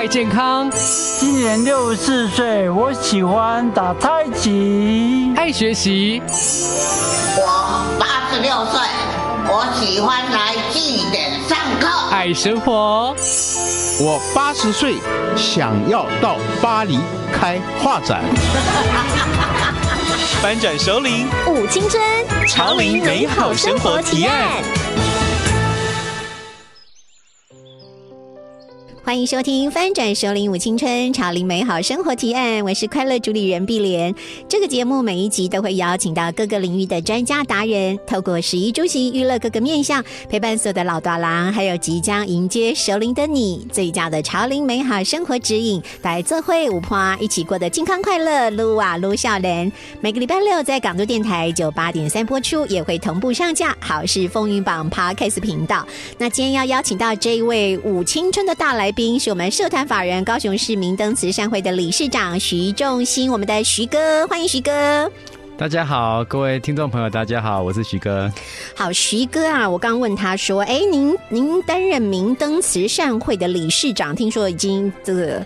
爱健康，今年六十四岁，我喜欢打太极。爱学习，我八十六岁，我喜欢来祭点上课。爱生活，我八十岁，想要到巴黎开画展。翻转首领舞青春，潮林美好生活提案。欢迎收听《翻转首领舞青春潮林美好生活提案》，我是快乐主理人碧莲。这个节目每一集都会邀请到各个领域的专家达人，透过十一出行娱乐各个面向，陪伴所有的老大郎，还有即将迎接首领的你，最佳的潮林美好生活指引，来做会舞花一起过得健康快乐，撸啊撸笑人。每个礼拜六在港都电台九八点三播出，也会同步上架好事风云榜 Podcast 频道。那今天要邀请到这一位舞青春的大来宾。是我们社团法人高雄市明灯慈善会的理事长徐仲兴，我们的徐哥，欢迎徐哥。大家好，各位听众朋友，大家好，我是徐哥。好，徐哥啊，我刚问他说，哎，您您担任明灯慈善会的理事长，听说已经这个。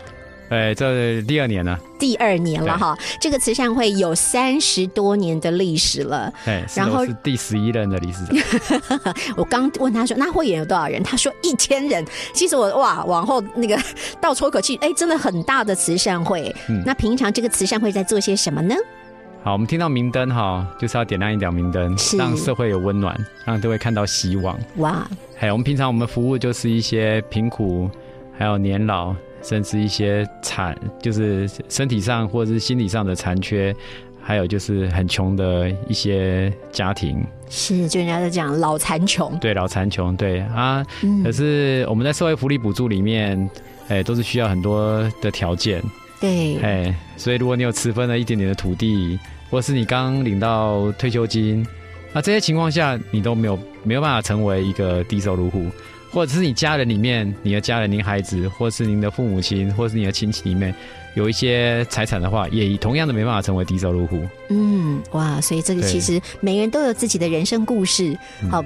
哎，这第二年了，第二年了哈。这个慈善会有三十多年的历史了。哎，然后是第十一任的理事长。我刚问他说，那会员有多少人？他说一千人。其实我哇，往后那个倒抽口气，哎，真的很大的慈善会。嗯那平常这个慈善会在做些什么呢？好，我们听到明灯哈，就是要点亮一盏明灯，让社会有温暖，让各位看到希望。哇，还有我们平常我们服务就是一些贫苦，还有年老。甚至一些残，就是身体上或者是心理上的残缺，还有就是很穷的一些家庭，是就人家在讲老残穷，对老残穷，对啊，可是我们在社会福利补助里面，哎，都是需要很多的条件，对，哎，所以如果你有持分了一点点的土地，或是你刚领到退休金，那这些情况下，你都没有没有办法成为一个低收入户。或者是你家人里面，你的家人、您孩子，或是您的父母亲，或是你的亲戚里面，有一些财产的话，也同样的没办法成为低收入户。嗯，哇，所以这个其实每个人都有自己的人生故事。好。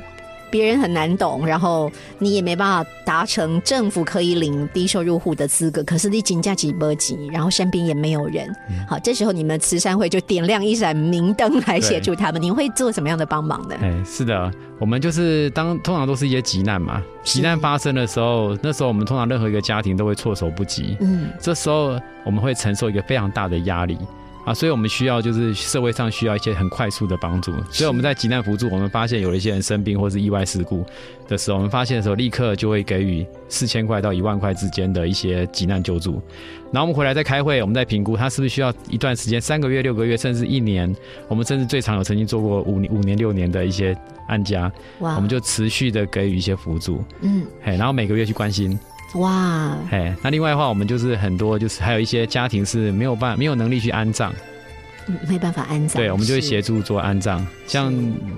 别人很难懂，然后你也没办法达成政府可以领低收入户的资格。可是你紧价几波急，然后身边也没有人。好，这时候你们慈善会就点亮一盏明灯来协助他们。你会做什么样的帮忙呢？哎，是的，我们就是当通常都是一些急难嘛，急难发生的时候，那时候我们通常任何一个家庭都会措手不及。嗯，这时候我们会承受一个非常大的压力。啊，所以我们需要就是社会上需要一些很快速的帮助，所以我们在急难扶助，我们发现有一些人生病或是意外事故的时候，我们发现的时候，立刻就会给予四千块到一万块之间的一些急难救助。然后我们回来再开会，我们再评估他是不是需要一段时间，三个月、六个月，甚至一年，我们甚至最长有曾经做过五年五年、六年的一些案家，哇，我们就持续的给予一些辅助，嗯，嘿，然后每个月去关心。哇，哎，那另外的话，我们就是很多，就是还有一些家庭是没有办没有能力去安葬，没办法安葬，对，我们就会协助做安葬。像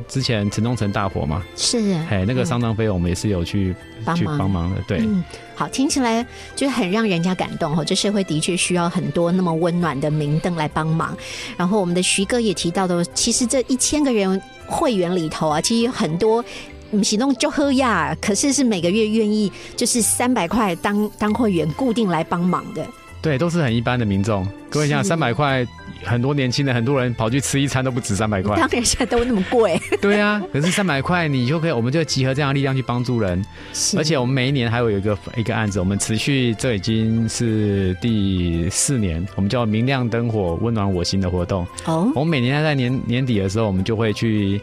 之前城中城大火嘛，是，哎，那个丧葬费我们也是有去去帮忙的，对。嗯，好，听起来就很让人家感动哈。这社会的确需要很多那么温暖的明灯来帮忙。然后我们的徐哥也提到的，其实这一千个人会员里头啊，其实有很多。嗯，行动就喝呀，可是是每个月愿意就是三百块当当会员固定来帮忙的。对，都是很一般的民众。各位想，三百块，很多年轻人，很多人跑去吃一餐都不止三百块。当然现在都那么贵。对啊，可是三百块你就可以，我们就集合这样的力量去帮助人。而且我们每一年还有一个一个案子，我们持续这已经是第四年，我们叫“明亮灯火，温暖我心”的活动。哦。我们每年在年年底的时候，我们就会去。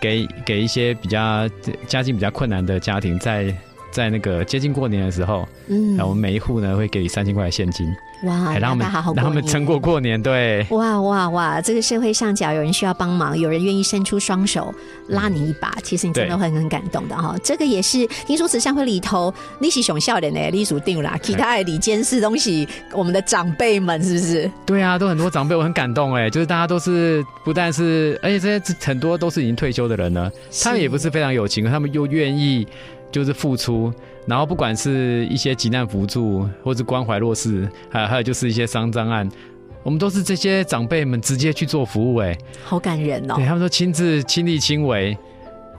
给给一些比较家境比较困难的家庭，在在那个接近过年的时候，嗯，我们每一户呢会给三千块现金。哇，让他们让他们撑过过年，对。哇哇哇！这个社会上，只要有人需要帮忙，有人愿意伸出双手拉你一把，其实你真的会很感动的哈。这个也是听说慈善会里头，你是熊笑脸呢，隶属定啦。其他的里监视东西，我们的长辈们是不是？对啊，都很多长辈，我很感动哎，就是大家都是不但是，而且这些很多都是已经退休的人呢，他们也不是非常有情，他们又愿意就是付出。然后不管是一些急难扶助，或是关怀弱势，还还有就是一些丧葬案，我们都是这些长辈们直接去做服务，哎，好感人哦！对他们说亲自亲力亲为，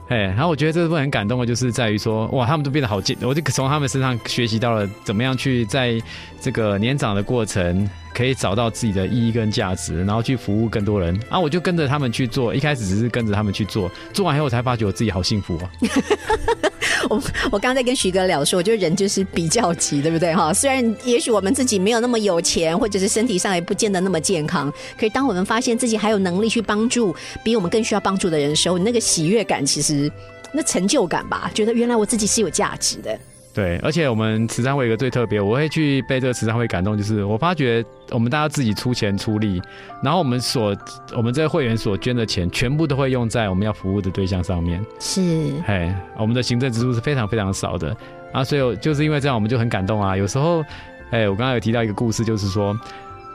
哎，然后我觉得这部分很感动的，就是在于说，哇，他们都变得好健，我就从他们身上学习到了怎么样去在这个年长的过程，可以找到自己的意义跟价值，然后去服务更多人。啊，我就跟着他们去做，一开始只是跟着他们去做，做完以后我才发觉我自己好幸福啊。我我刚刚在跟徐哥聊说，我觉得人就是比较级，对不对哈？虽然也许我们自己没有那么有钱，或者是身体上也不见得那么健康，可是当我们发现自己还有能力去帮助比我们更需要帮助的人的时候，那个喜悦感，其实那成就感吧，觉得原来我自己是有价值的。对，而且我们慈善会有一个最特别，我会去被这个慈善会感动，就是我发觉我们大家自己出钱出力，然后我们所我们这个会员所捐的钱，全部都会用在我们要服务的对象上面。是，哎，我们的行政支出是非常非常少的啊，所以就是因为这样，我们就很感动啊。有时候，哎，我刚刚有提到一个故事，就是说，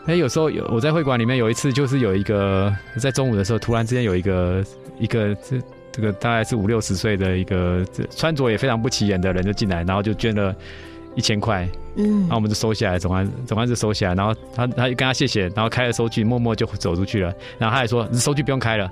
哎，有时候有我在会馆里面有一次，就是有一个在中午的时候，突然之间有一个一个这。这个大概是五六十岁的一个穿着也非常不起眼的人就进来，然后就捐了一千块，嗯，然后我们就收下来，总安总安就收下来，然后他他就跟他谢谢，然后开了收据，默默就走出去了，然后他还说收据不用开了，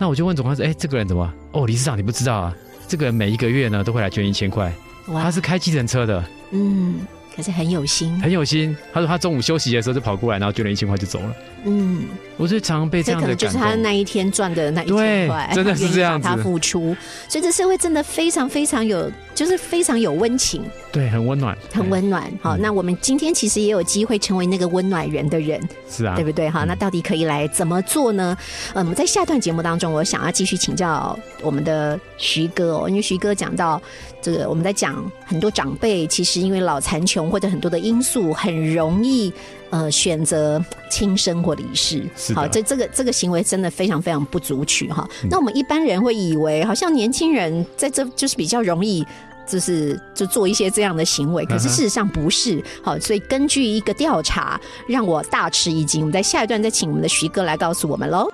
那我就问总安说，哎，这个人怎么？哦，理事长你不知道啊？这个人每一个月呢都会来捐一千块，他是开计程车的，嗯。可是很有心，很有心。他说他中午休息的时候就跑过来，然后捐了一千块就走了。嗯，我就常常被这样的感就是他那一天赚的那一千块，真的是这样子。他付出，所以这社会真的非常非常有，就是非常有温情。对，很温暖，很温暖。好，那我们今天其实也有机会成为那个温暖人的人，是啊，对不对？好，那到底可以来怎么做呢？嗯，在下段节目当中，我想要继续请教我们的徐哥哦，因为徐哥讲到。这个我们在讲很多长辈，其实因为老残穷或者很多的因素，很容易呃选择轻生或离世。好，这这个这个行为真的非常非常不足取哈。那我们一般人会以为，好像年轻人在这就是比较容易，就是就做一些这样的行为，可是事实上不是。好，所以根据一个调查，让我大吃一惊。我们在下一段再请我们的徐哥来告诉我们喽。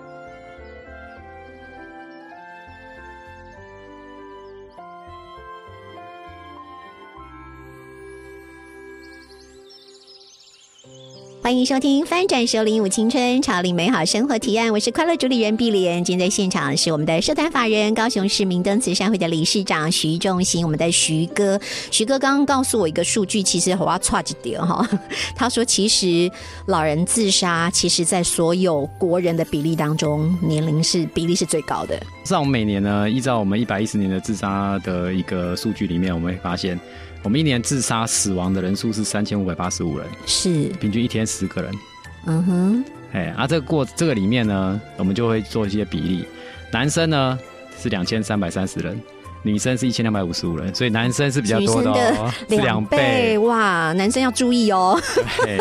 欢迎收听翻转首领舞青春，潮领美好生活提案。我是快乐主理人碧莲。今天在现场是我们的社团法人高雄市明灯慈善会的理事长徐仲兴，我们的徐哥。徐哥刚刚告诉我一个数据，其实我要差几点哈。他说，其实老人自杀，其实在所有国人的比例当中，年龄是比例是最高的。像我们每年呢，依照我们一百一十年的自杀的一个数据里面，我们会发现。我们一年自杀死亡的人数是三千五百八十五人，是平均一天十个人。嗯哼，哎，啊，这个过这个里面呢，我们就会做一些比例。男生呢是两千三百三十人，女生是一千两百五十五人，所以男生是比较多的哦，两倍哇！男生要注意哦。对，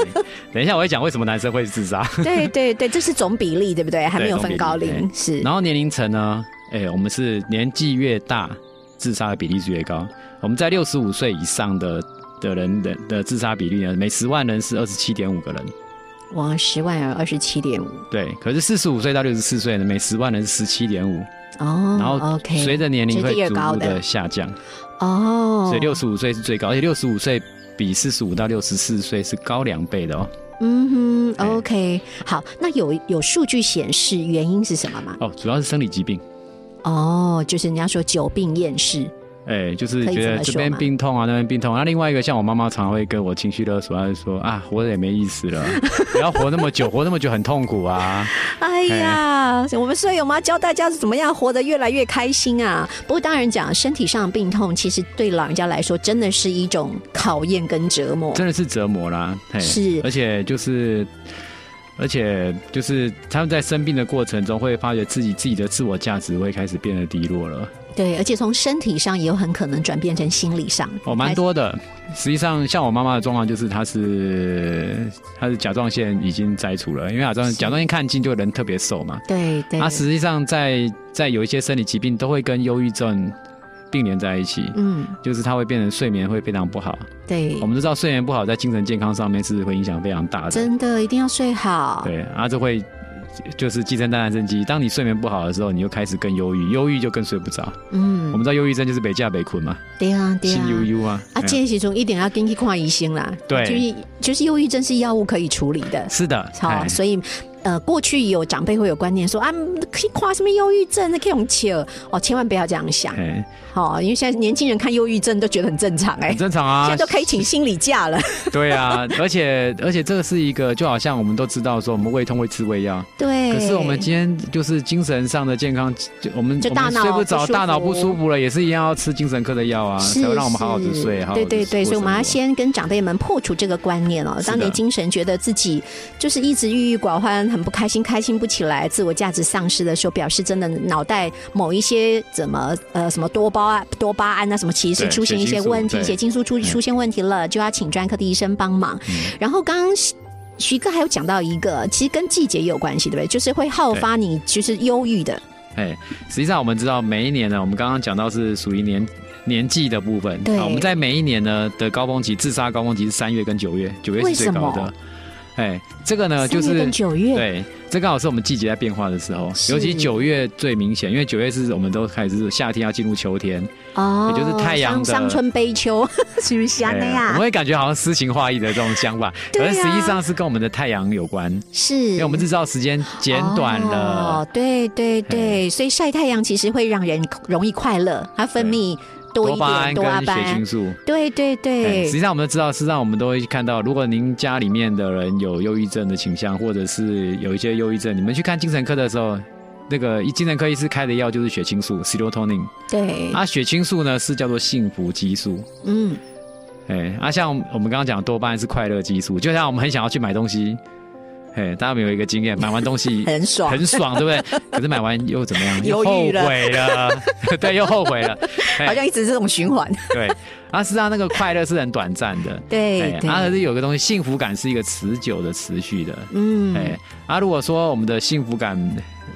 等一下我会讲为什么男生会自杀。对对对，这是总比例对不对？还没有分高龄是。然后年龄层呢？哎，我们是年纪越大，自杀的比例是越高。我们在六十五岁以上的的人的的自杀比例呢，每十万人是二十七点五个人。哇，十万人二十七点五。对，可是四十五岁到六十四岁呢，每十万人是十七点五。哦。然后随着年龄会逐步的下降。哦。所以六十五岁是最高，而且六十五岁比四十五到六十四岁是高两倍的哦。嗯哼，OK，好，那有有数据显示原因是什么吗？哦，主要是生理疾病。哦，就是人家说久病厌世。哎，就是觉得这边病痛啊，那边病痛。那另外一个，像我妈妈常常会跟我情绪勒索，她就说啊，活着也没意思了，不要活那么久，活那么久很痛苦啊。哎呀，我们舍友妈教大家是怎么样活得越来越开心啊。不过当然讲，身体上的病痛，其实对老人家来说，真的是一种考验跟折磨，真的是折磨啦。是，而且就是。而且就是他们在生病的过程中，会发觉自己自己的自我价值会开始变得低落了。对，而且从身体上也有很可能转变成心理上。哦，蛮多的。实际上，像我妈妈的状况，就是她是她是甲状腺已经摘除了，因为甲状甲状腺看近就人特别瘦嘛。对对。她实际上在在有一些生理疾病都会跟忧郁症。并联在一起，嗯，就是它会变成睡眠会非常不好。对，我们都知道睡眠不好在精神健康上面是会影响非常大的。真的，一定要睡好。对，啊，这会就是寄生蛋蛋生机。当你睡眠不好的时候，你就开始更忧郁，忧郁就更睡不着。嗯，我们知道忧郁症就是北架北困嘛。对啊，对啊。心悠悠啊。啊，这些中一定要跟去看医生啦。对，就是就是忧郁症是药物可以处理的。是的。好，所以。呃，过去有长辈会有观念说啊，可以夸什么忧郁症，那可以用切哦，千万不要这样想。哎，好，因为现在年轻人看忧郁症都觉得很正常，哎，很正常啊，现在都可以请心理假了。对啊，而且而且这个是一个，就好像我们都知道说，我们胃痛会吃胃药。对。可是我们今天就是精神上的健康，就我们就大脑睡不着，大脑不舒服了，也是一样要吃精神科的药啊，才会让我们好好的睡。对对对，所以我们要先跟长辈们破除这个观念哦。当你精神觉得自己就是一直郁郁寡欢，很不开心，开心不起来，自我价值丧失的时候，表示真的脑袋某一些怎么呃什么多巴多巴胺啊什么，其实是出现一些问题，血清素出出现问题了，就要请专科的医生帮忙。然后刚刚徐哥还有讲到一个，其实跟季节也有关系，对不对？就是会好发你就是忧郁的。哎，实际上我们知道每一年呢，我们刚刚讲到是属于年年纪的部分。对，我们在每一年呢的高峰期，自杀高峰期是三月跟九月，九月是最高的。哎，这个呢就是九月，对，这刚好是我们季节在变化的时候，尤其九月最明显，因为九月是我们都开始夏天要进入秋天，哦，也就是太阳的伤春悲秋，是不是那样？我们会感觉好像诗情画意的这种想法，可是实际上是跟我们的太阳有关，是，因为我们日照时间减短了，哦，对对对，所以晒太阳其实会让人容易快乐，它分泌。多巴胺跟血清素，对对对。实际上我们都知道，实际上我们都会看到，如果您家里面的人有忧郁症的倾向，或者是有一些忧郁症，你们去看精神科的时候，那个一精神科医师开的药就是血清素 （serotonin）。对。啊，血清素呢是叫做幸福激素。嗯。哎，啊，像我们刚刚讲多巴胺是快乐激素，就像我们很想要去买东西。哎，大家有没有一个经验？买完东西 很爽，很爽，对不对？可是买完又怎么样？又后悔了，对，又后悔了，好像一直是这种循环。对，啊，实际上那个快乐是很短暂的，对，啊，可是有个东西，幸福感是一个持久的、持续的，嗯，哎，啊，如果说我们的幸福感，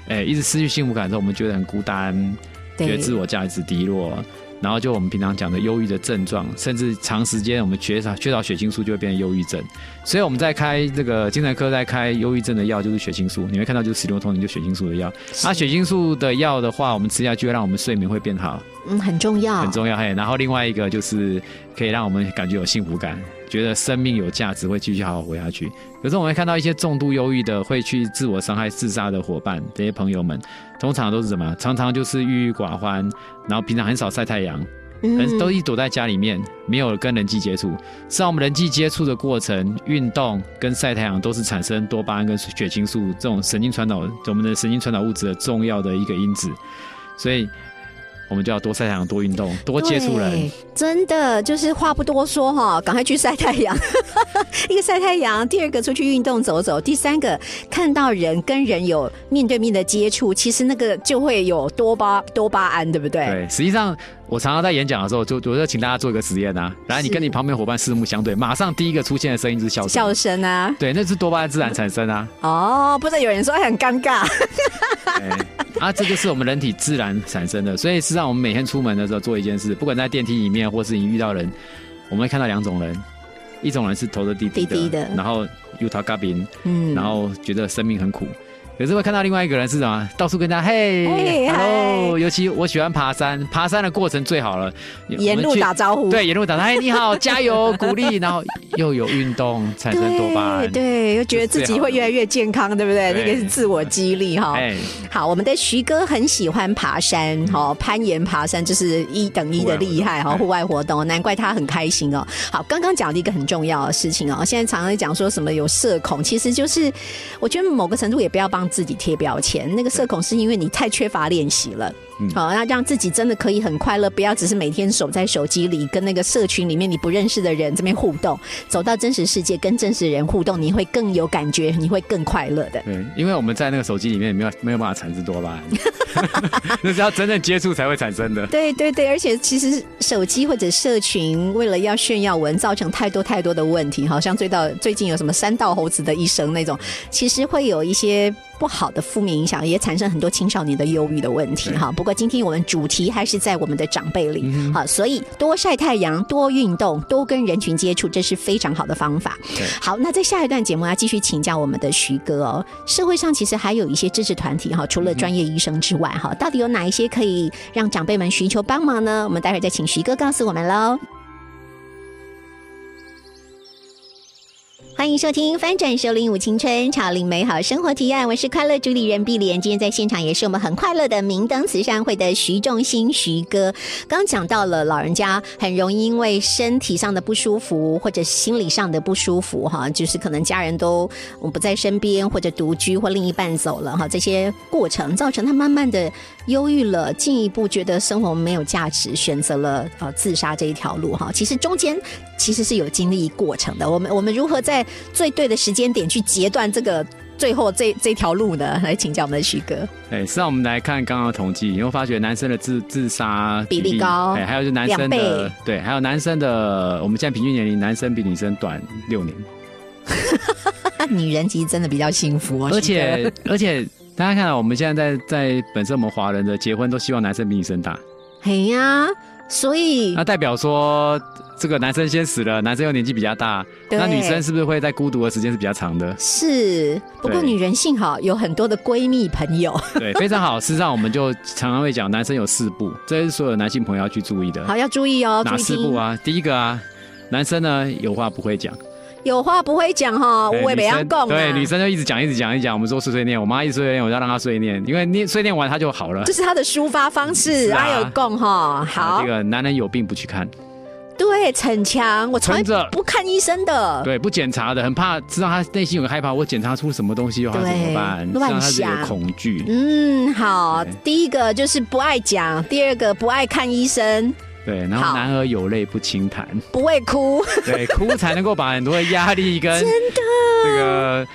哎，一直失去幸福感的时候，我们觉得很孤单，觉得自我价值低落。然后就我们平常讲的忧郁的症状，甚至长时间我们缺少缺少血清素就会变成忧郁症。所以我们在开这个精神科在开忧郁症的药就是血清素，你会看到就是使用通，就血清素的药。那血清素的药的话，我们吃下去会让我们睡眠会变好，嗯，很重要，很重要。嘿，然后另外一个就是可以让我们感觉有幸福感。觉得生命有价值，会继续好好活下去。可是我们会看到一些重度忧郁的，会去自我伤害、自杀的伙伴，这些朋友们，通常都是什么？常常就是郁郁寡欢，然后平常很少晒太阳，嗯，都一躲在家里面，没有跟人际接触。实际上，我们人际接触的过程、运动跟晒太阳，都是产生多巴胺跟血清素这种神经传导，我们的神经传导物质的重要的一个因子。所以。我们就要多晒太阳、多运动、多接触人。真的就是话不多说哈，赶快去晒太阳。一个晒太阳，第二个出去运动走走，第三个看到人跟人有面对面的接触，其实那个就会有多巴多巴胺，对不对？对，实际上我常常在演讲的时候，就我就请大家做一个实验啊，然后你跟你旁边伙伴四目相对，马上第一个出现的声音就是笑声。笑声啊，对，那是多巴胺自然产生啊。哦，不是有人说很尴尬。啊，这就是我们人体自然产生的，所以是让我们每天出门的时候做一件事，不管在电梯里面或是你遇到人，我们会看到两种人，一种人是头的低低的，然后有他嘎宾，嗯，然后觉得生命很苦。可是会看到另外一个人是什么？到处跟他嘿，hello。尤其我喜欢爬山，爬山的过程最好了。沿路打招呼，对，沿路打招呼，你好，加油，鼓励，然后又有运动，产生多巴胺，对，又觉得自己会越来越健康，对不对？那个是自我激励哈。好，我们的徐哥很喜欢爬山，哈，攀岩、爬山就是一等一的厉害哈，户外活动，难怪他很开心哦。好，刚刚讲了一个很重要的事情哦，现在常常讲说什么有社恐，其实就是我觉得某个程度也不要帮。自己贴标签，那个社恐是因为你太缺乏练习了。好，那让自己真的可以很快乐，不要只是每天守在手机里，跟那个社群里面你不认识的人这边互动，走到真实世界跟真实人互动，你会更有感觉，你会更快乐的。对，因为我们在那个手机里面没有没有办法产生多巴胺，那是要真正接触才会产生的。对对对，而且其实手机或者社群为了要炫耀文，造成太多太多的问题，好像最到最近有什么三道猴子的一生那种，其实会有一些。不好的负面影响，也产生很多青少年的忧郁的问题哈。不过今天我们主题还是在我们的长辈里好，所以多晒太阳、多运动、多跟人群接触，这是非常好的方法。好，那在下一段节目要继续请教我们的徐哥哦。社会上其实还有一些支持团体哈，除了专业医生之外哈，到底有哪一些可以让长辈们寻求帮忙呢？我们待会儿再请徐哥告诉我们喽。欢迎收听《翻转首领舞青春，潮领美好生活提案》，我是快乐主理人碧莲。今天在现场也是我们很快乐的明灯慈善会的徐仲兴徐哥。刚讲到了老人家很容易因为身体上的不舒服，或者心理上的不舒服，哈，就是可能家人都我不在身边，或者独居，或另一半走了，哈，这些过程造成他慢慢的忧郁了，进一步觉得生活没有价值，选择了呃自杀这一条路，哈。其实中间其实是有经历过程的。我们我们如何在最对的时间点去截断这个最后这这条路呢？来请教我们的徐哥。哎，实际上我们来看刚刚的统计，你会发觉男生的自自杀比例高，哎，还有就男生的对，还有男生的，我们现在平均年龄，男生比女生短六年，女人其实真的比较幸福哦，而且 而且大家看到我们现在在在本身我们华人的结婚都希望男生比女生大，哎呀，所以那代表说这个男生先死了，男生又年纪比较大，对那女生是不是会在孤独的时间是比较长的？是不过女人幸好有很多的闺蜜朋友，对，非常好。事实上，我们就常常会讲，男生有四步，这是所有男性朋友要去注意的。好要注意哦，哪，四步啊？第一个啊，男生呢有话不会讲，有话不会讲哈，我也没要女生讲啊，对，女生就一直讲，一直讲，一直讲。我们说碎碎念，我妈一直碎碎念，我就要让她碎念，因为念碎念完她就好了这。是她的抒发方式，她有供哈，好这，个男人有病不去看，对，逞强，我从来不看医生的，对，不检查的，很怕知道他内心有个害怕，我检查出什么东西的话怎么办？乱想恐惧。嗯，好，第一个就是不爱讲，第二个不爱看医生，对，然后男儿有泪不轻弹，不会哭，对，哭才能够把很多的压力跟 真的这个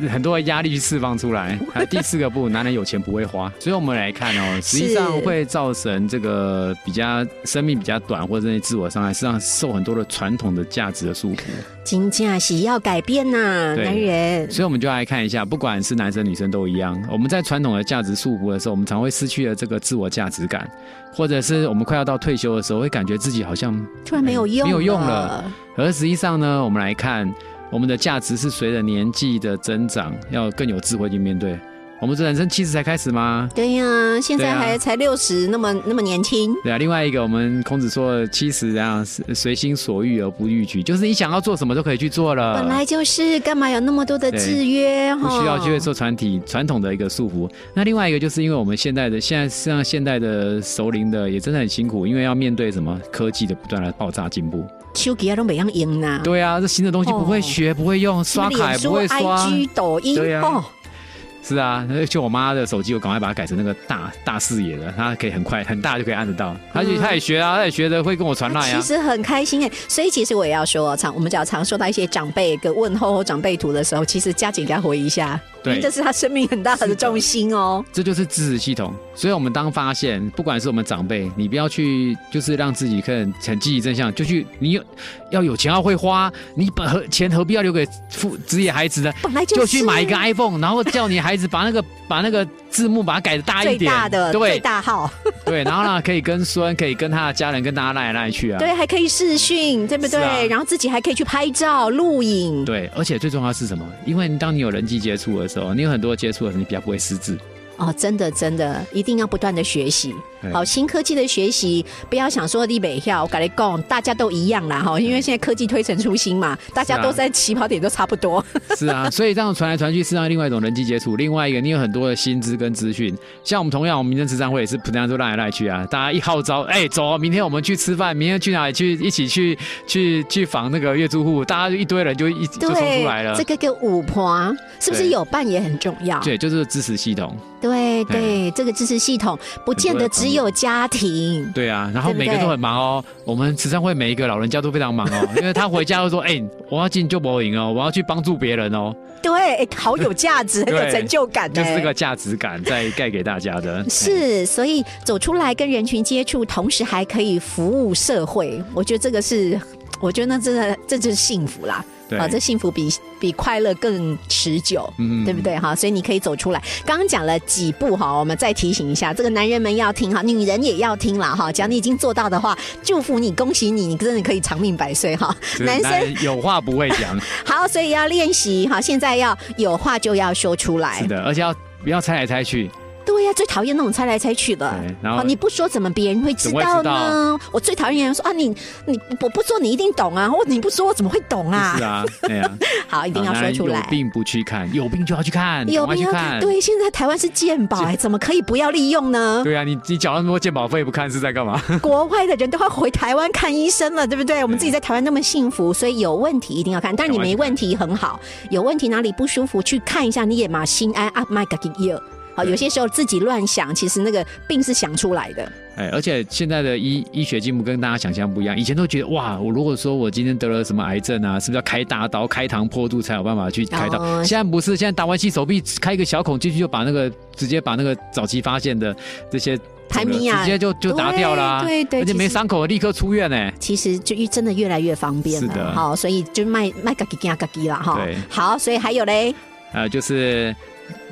呃很多的压力去释放出来。第四个步，男人有钱不会花，所以我们来看哦，实际上会造成这个比较生命比较短或者是自我伤害，实际上受很多的传统的价值的束缚。金价喜要改变呐、对男人所以我们就来看一下，不管是男生女生都一样，我们在传统的价值束缚的时候，我们常会失去了这个自我价值感，或者是我们快要到退休的时候，会感觉自己好像突然没有用，没有用了。而实际上呢，我们来看，我们的价值是随着年纪的增长，要更有智慧去面对。我们这人生七十才开始吗？对呀、现在还才六十，那么那么年轻，对啊，另外一个我们孔子说的七十啊，随心所欲而不逾矩，就是你想要做什么都可以去做了。本来就是，干嘛有那么多的制约？不需要去哈受传体传统的一个束缚。那另外一个就是因为我们现在的现在实际上现代的熟龄的也真的很辛苦，因为要面对什么科技的不断的爆炸进步。手机啊都没样用呐，对啊，这新的东西不会学，不会用，刷卡也不会刷。IG、抖音，对啊哦，是啊，就我妈的手机，我赶快把它改成那个大大视野的，它可以很快很大就可以按得到。而且她也学啊，她也学的会跟我传赖啊。其实很开心哎，所以其实我也要说，常我们只要常收到一些长辈的问候或长辈图的时候，其实加紧给他回一下，因为对这是他生命很大的重心哦。这就是支持系统。所以，我们当发现，不管是我们长辈，你不要去，就是让自己很很积极正向，就去你有要有钱要会花，你本何钱何必要留给父职业孩子呢？本来就就去买一个 iPhone，然后叫你孩子把那个把那个字幕把它改的大一点最，大的最对大号，对，然后呢可以跟孙，可以跟他的家人跟大家赖来赖去啊。对，还可以视讯，对不对？啊然后自己还可以去拍照、录影，对，而且最重要是什么？因为当你有人际接触的时候，你有很多接触的时候，你比较不会失智。哦，真的真的，一定要不断的学习。对好，新科技的学习，不要想说立北跳，我跟你讲，大家都一样啦哈，因为现在科技推陈出新嘛，大家都在起跑点都差不多。是啊，所以这样传来传去，是让另外一种人际接触。另外一个，你有很多的薪资跟资讯，像我们同样，我们民政慈善会也是不断就赖来赖去啊。大家一号召，哎、走，明天我们去吃饭，明天去哪里去？一起去去去访那个月租户，大家就一堆人就一就冲出来了。这个跟五婆是不是有伴也很重要？对，就是支持系统。对对，这个支持系统不见得只有家庭。对啊，然后每个都很忙哦。我们慈善会每一个老人家都非常忙哦，因为他回家会说：“哎、我要进救博营哦，我要去帮助别人哦。对，哎好有价值，很有成就感”呢。就是这个价值感在盖给大家的。哎是，所以走出来跟人群接触，同时还可以服务社会，我觉得这个是，我觉得那真的这就是幸福啦。对啊，这幸福比比快乐更持久，嗯对不对？哈，所以你可以走出来。刚刚讲了几步哈，我们再提醒一下，这个男人们要听哈，女人也要听啦哈。只要你已经做到的话，祝福你，恭喜你，你真的可以长命百岁哈。男生人有话不会讲，好，所以要练习哈，现在要有话就要说出来是。的，而且要不要猜来猜去。对呀、最讨厌那种猜来猜去的。然后哦你不说怎么别人会知道呢？我最讨厌人说啊，你你我不说你一定懂啊，或你不说我怎么会懂啊？是啊，对啊，好，一定要啊说出来。有病不去看，有病就要去看，有没有赶快去看。对，现在台湾是健保哎，怎么可以不要利用呢？对啊，你你缴那么多健保费不看是在干嘛？国外的人都要回台湾看医生了，对不对？我们自己在台湾那么幸福，所以有问题一定要看。但是你没问题很好，有问题哪里不舒服去看一下，你也嘛心安啊，麦克给药。好，有些时候自己乱想，其实那个病是想出来的。哎，而且现在的医医学进步跟大家想象不一样，以前都觉得哇，我如果说我今天得了什么癌症啊，是不是要开大刀、开膛破肚才有办法去开刀？哦。现在不是，现在打完气手臂开一个小孔进去，就把那个直接把那个早期发现的这些排名啊。直接就就拿掉啦、对对对而且没伤口立刻出院呢、其实就真的越来越方便了，是的。好，所以就卖卖嘎叽嘎嘎叽了哈。对。好，所以还有嘞，呃，就是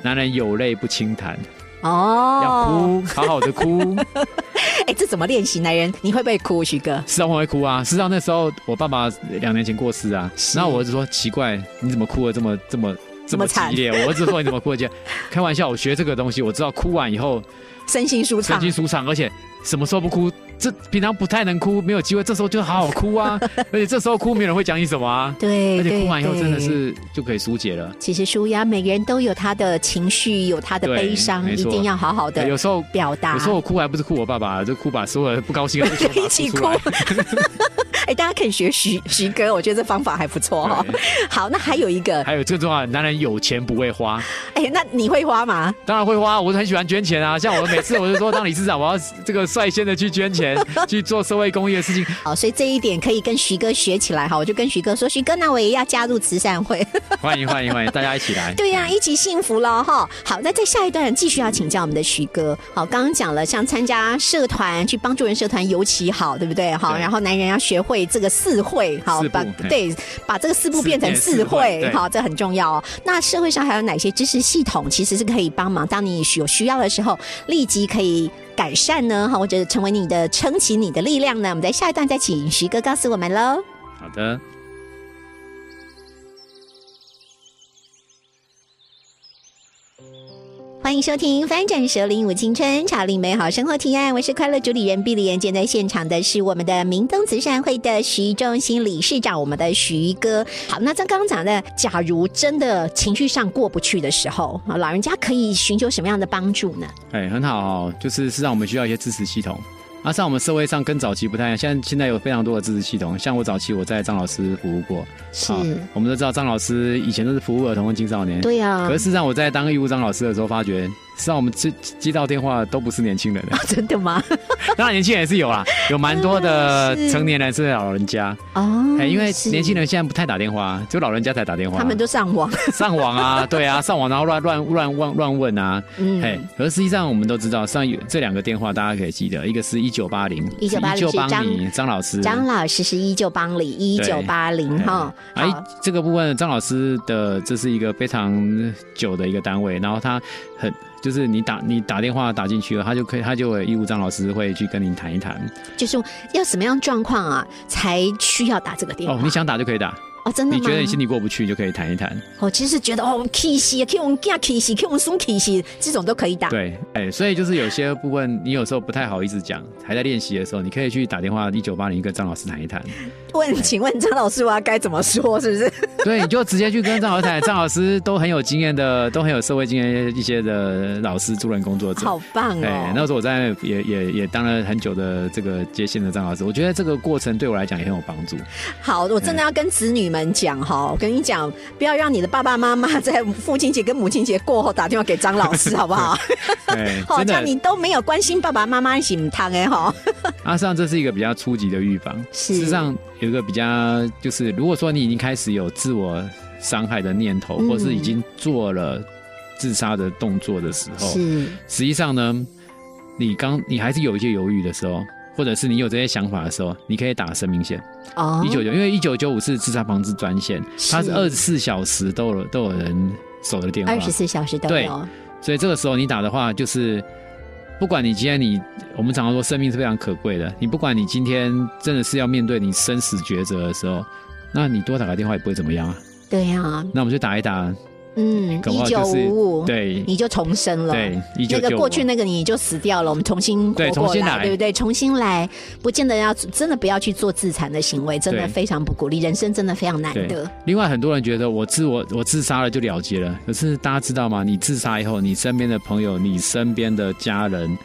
男人有泪不轻弹，哦要哦，哭，好好的哭。哎，这怎么练习？男人你会不会哭，徐哥？是啊我会哭啊，事实上那时候我爸爸两年前过世啊，是然后我儿子说奇怪，你怎么哭的这么这么这么惨激烈？我儿子说你怎么哭的？开玩笑，我学这个东西，我知道哭完以后身心舒畅身心。舒畅，而且什么时候不哭？这平常不太能哭，没有机会，这时候就好好哭啊！而且这时候哭，没有人会讲你什么啊。对，而且哭完以后真的是就可以疏解了。其实舒压，每个人都有他的情绪，有他的悲伤，一定要好好的有时候表达。有时候我哭还不是哭我爸爸，就哭把所有的不高兴的都一起出来。哎，大家可以学徐徐哥，我觉得这方法还不错哈、对好，那还有一个，还有最重要的，男人有钱不会花，哎，那你会花吗？当然会花，我很喜欢捐钱啊。像我每次我就说当理事长，我要这个率先的去捐钱，去做社会公益的事情。好，所以这一点可以跟徐哥学起来哈。我就跟徐哥说，徐哥，那我也要加入慈善会。欢迎欢迎欢迎，大家一起来。对呀、一起幸福了哈。好，那在下一段继续要请教我们的徐哥。好，刚刚讲了，像参加社团去帮助人社团尤其好，对不对？好，然后男人要学会这个四会，好把对把这个四部变成四会四会，好，这很重要哦。那社会上还有哪些知识系统其实是可以帮忙，当你有需要的时候，立即可以。改善呢，哈，或者成为你的撑起你的力量呢？我们在下一段再请徐哥告诉我们喽。好的。欢迎收听《翻转首领舞青春，潮领美好生活提案》，我是快乐主理人碧莲。今天在现场的是我们的明灯慈善会的徐忠心理事长，我们的徐哥。好，那在刚刚讲的，假如真的情绪上过不去的时候，啊，老人家可以寻求什么样的帮助呢？哎，很好哦，就是是让我们需要一些支持系统。啊，像我们社会上跟早期不太一样，现在现在有非常多的支持系统。像我早期我在张老师服务过，是啊我们都知道张老师以前都是服务儿童跟青少年，对啊可是事实上我在当义务张老师的时候，发觉实际上我们接接到电话都不是年轻人的，真的吗？当然年轻人也是有啊，有蛮多的成年人是老人家，哦哎，因为年轻人现在不太打电话，只有老人家才打电话，他们都上网，上网啊，对啊，上网然后乱乱乱乱乱问啊，嗯。哎，可是实际上我们都知道，上有这两个电话大家可以记得，一个是一九八零，1980旧是张张老师，张老师是依旧帮里一九八零哈，哎好，这个部分张老师的这是一个非常久的一个单位，然后他很就是你打你打电话打进去了，他就可以他就有义务张老师会去跟您谈一谈。就是要什么样状况啊，才需要打这个电话？哦，你想打就可以打，哦，真的吗？你觉得你心里过不去就可以谈一谈。我其实觉得哦，K 戏，可以用 K K 戏，可以用松 K 戏，这种都可以打。对，哎，所以就是有些部分你有时候不太好意思讲，还在练习的时候，你可以去打电话一九八零跟张老师谈一谈。问，请问张老师，我要该怎么说？是不是？对，你就直接去跟张老师谈，张老师都很有经验的，都很有社会经验一些的老师、助人工作者。好棒哎，哦！那时候我在也也也当了很久的这个接线的张老师，我觉得这个过程对我来讲也很有帮助。好，我真的要跟子女们讲哈，我跟你讲，不要让你的爸爸妈妈在父亲节跟母亲节过后打电话给张老师，好不好？哎，好，真的，这样你都没有关心爸爸妈妈洗唔汤哎哈。阿啊上这是一个比较初级的预防。事实上有一个比较就是，如果说你已经开始有自我伤害的念头，嗯或是已经做了自杀的动作的时候，是实际上呢，你刚你还是有一些犹豫的时候，或者是你有这些想法的时候，你可以打生命线。哦。一九九，因为一九九五是自杀防治专线，它是是二十四小时都有都有人守的电话，二十四小时都对有。所以这个时候你打的话，就是不管你今天你我们常常说生命是非常可贵的，你不管你今天真的是要面对你生死抉择的时候，那你多打个电话也不会怎么样啊。对呀、那我们就打一打，嗯，一九五五，对你就重生了。对，那个过去那个你就死掉了，我们重新活过来，重新来对不对？重新来，不见得要真的不要去做自残的行为，真的非常不鼓励，人生真的非常难得。，另外很多人觉得我自我我自杀了就了结了，可是大家知道吗？你自杀以后，你身边的朋友、你身边的家人，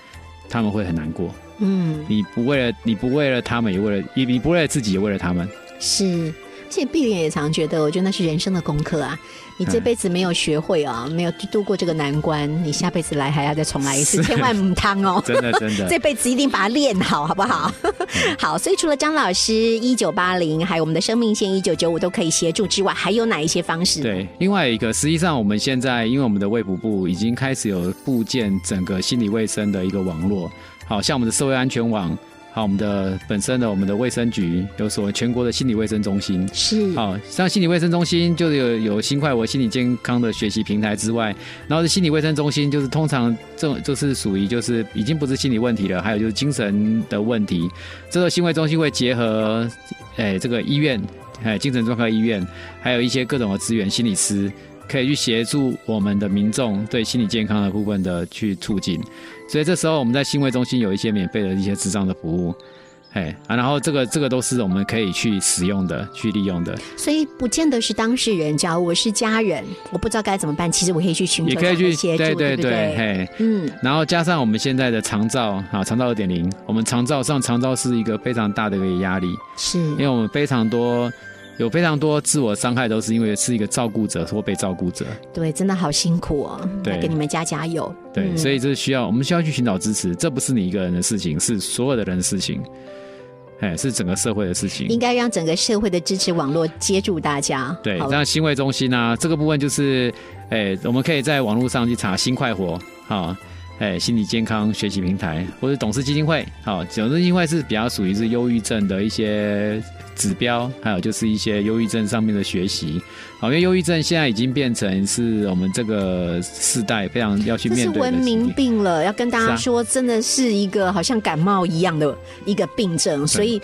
他们会很难过。嗯，你不为了你不为了他们，也为了你你不为了自己，也为了他们。是。而且碧莲也常觉得，我觉得那是人生的功课啊！你这辈子没有学会啊，没有度过这个难关，你下辈子来还要再重来一次，千万唔汤哦！真的真的 这辈子一定把它练好，好不好？好，所以除了张老师一九八零，还有我们的生命线一九九五都可以协助之外，还有哪一些方式？，对，另外一个，实际上我们现在因为我们的卫福部已经开始有部建整个心理卫生的一个网络，好像我们的社会安全网，好，我们的本身的我们的卫生局有所谓全国的心理卫生中心，是好，像心理卫生中心就有有新快活心理健康的学习平台之外，然后是心理卫生中心，就是通常这种就是属于就是已经不是心理问题了，还有就是精神的问题。这个心卫中心会结合，诶、这个医院，哎，精神专科医院，还有一些各种的资源，心理师可以去协助我们的民众对心理健康的部分的去促进。所以这时候我们在新卫中心有一些免费的一些智障的服务。哎啊，然后这个这个都是我们可以去使用的、去利用的，所以不见得是当事人，假如我是家人，我不知道该怎么办，其实我可以去寻求也可以去协助，对对对？嘿，嗯，然后加上我们现在的长照啊，长照二点零，我们长照上长照是一个非常大的一个压力，是因为我们非常多有非常多自我伤害都是因为是一个照顾者或被照顾者，对，真的好辛苦哦，对来给你们加加油。对，嗯所以这需要我们需要去寻找支持，这不是你一个人的事情，是所有的人的事情，哎，是整个社会的事情。应该让整个社会的支持网络接住大家。对，好像新卫中心啊，这个部分就是，哎、我们可以在网络上去查新快活，啊，哎、心理健康学习平台，或者董事基金会，好、董事基金会是比较属于是忧郁症的一些指标，还有就是一些忧郁症上面的学习，好、因为忧郁症现在已经变成是我们这个世代非常要去面对的事文明。病了，要跟大家说，真的是一个好像感冒一样的一个病症，所以。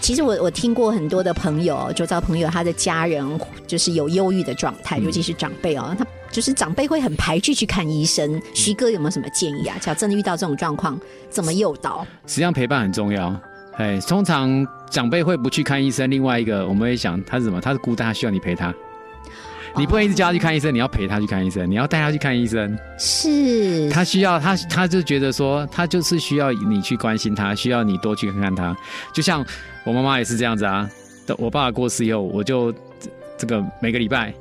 其实我我听过很多的朋友，周遭朋友他的家人就是有忧郁的状态，嗯尤其是长辈哦，他就是长辈会很排拒去看医生。嗯徐哥有没有什么建议啊？假如真的遇到这种状况，怎么诱导？实际上陪伴很重要。哎，通常长辈会不去看医生，另外一个我们会想他是什么？他是孤单，他需要你陪他。你不能一直叫他去看医生，你要陪他去看医生，你要带他去看医生。是他需要他，他就觉得说，他就是需要你去关心他，需要你多去看看他。就像我妈妈也是这样子啊。我爸爸过世以后，我就这这个每个礼拜，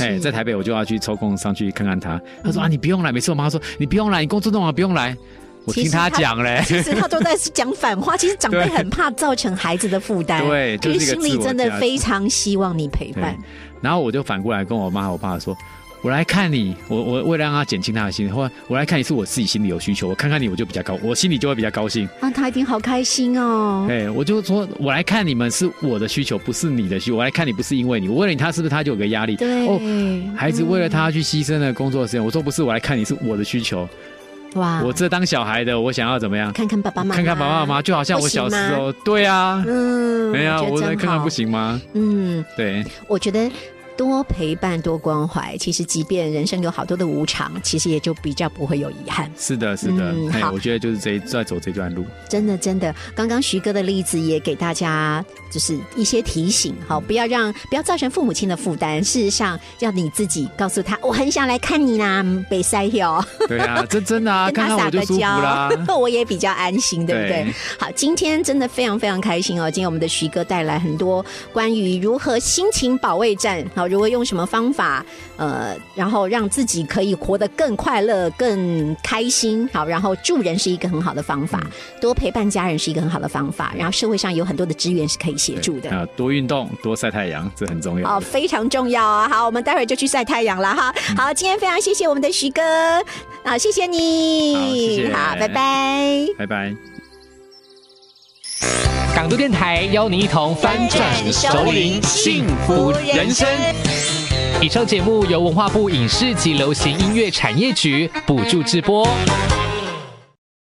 哎，在台北我就要去抽空上去看看他。他说啊，你不用来。每次我妈说你不用来，你工作弄好不用来。我听他讲嘞。其实他都在讲反话。其实长辈很怕造成孩子的负担，对可就是心里真的非常希望你陪伴。，然后我就反过来跟我妈、我爸说：“我来看你，我我为了让他减轻他的心理，或者我来看你是我自己心里有需求，我看看你我就比较高，我心里就会比较高兴。啊，他一定好开心哦。哎，我就说我来看你们是我的需求，不是你的需求。我来看你不是因为你，我问了你，他是不是他就有个压力？对，哦，孩子为了他去牺牲了工作时间，我说不是，我来看你是我的需求，哇，我这当小孩的，我想要怎么样？看看爸爸妈妈，看看爸爸妈妈，就好像我小时候，对啊，嗯，没有，我来看看不行吗？嗯，对，我觉得。多陪伴，多关怀，其实即便人生有好多的无常，其实也就比较不会有遗憾。是的，是的嗯，好，哎我觉得就是这在走这段路。真的，真的，刚刚徐哥的例子也给大家就是一些提醒，好，不要让不要造成父母亲的负担。事实上，要你自己告诉他，我很想来看你啦，北塞哟，对啊，这真的啊，跟看他撒个看我 我也比较安心，对不对对？好，今天真的非常非常开心哦！今天我们的徐哥带来很多关于如何心情保卫战，好，如何用什么方法，呃，然后让自己可以活得更快乐、更开心，好，然后助人是一个很好的方法，嗯多陪伴家人是一个很好的方法，然后社会上有很多的资源是可以协助的。啊，多运动，多晒太阳，这很重要。哦，非常重要啊！好，我们待会儿就去晒太阳了哈。嗯好，今天非常谢谢我们的徐哥啊，谢谢你，好谢谢好，拜拜。拜拜。港都电台邀您一同翻转熟龄幸福人生。以上节目由文化部影视及流行音乐产业局补助直播。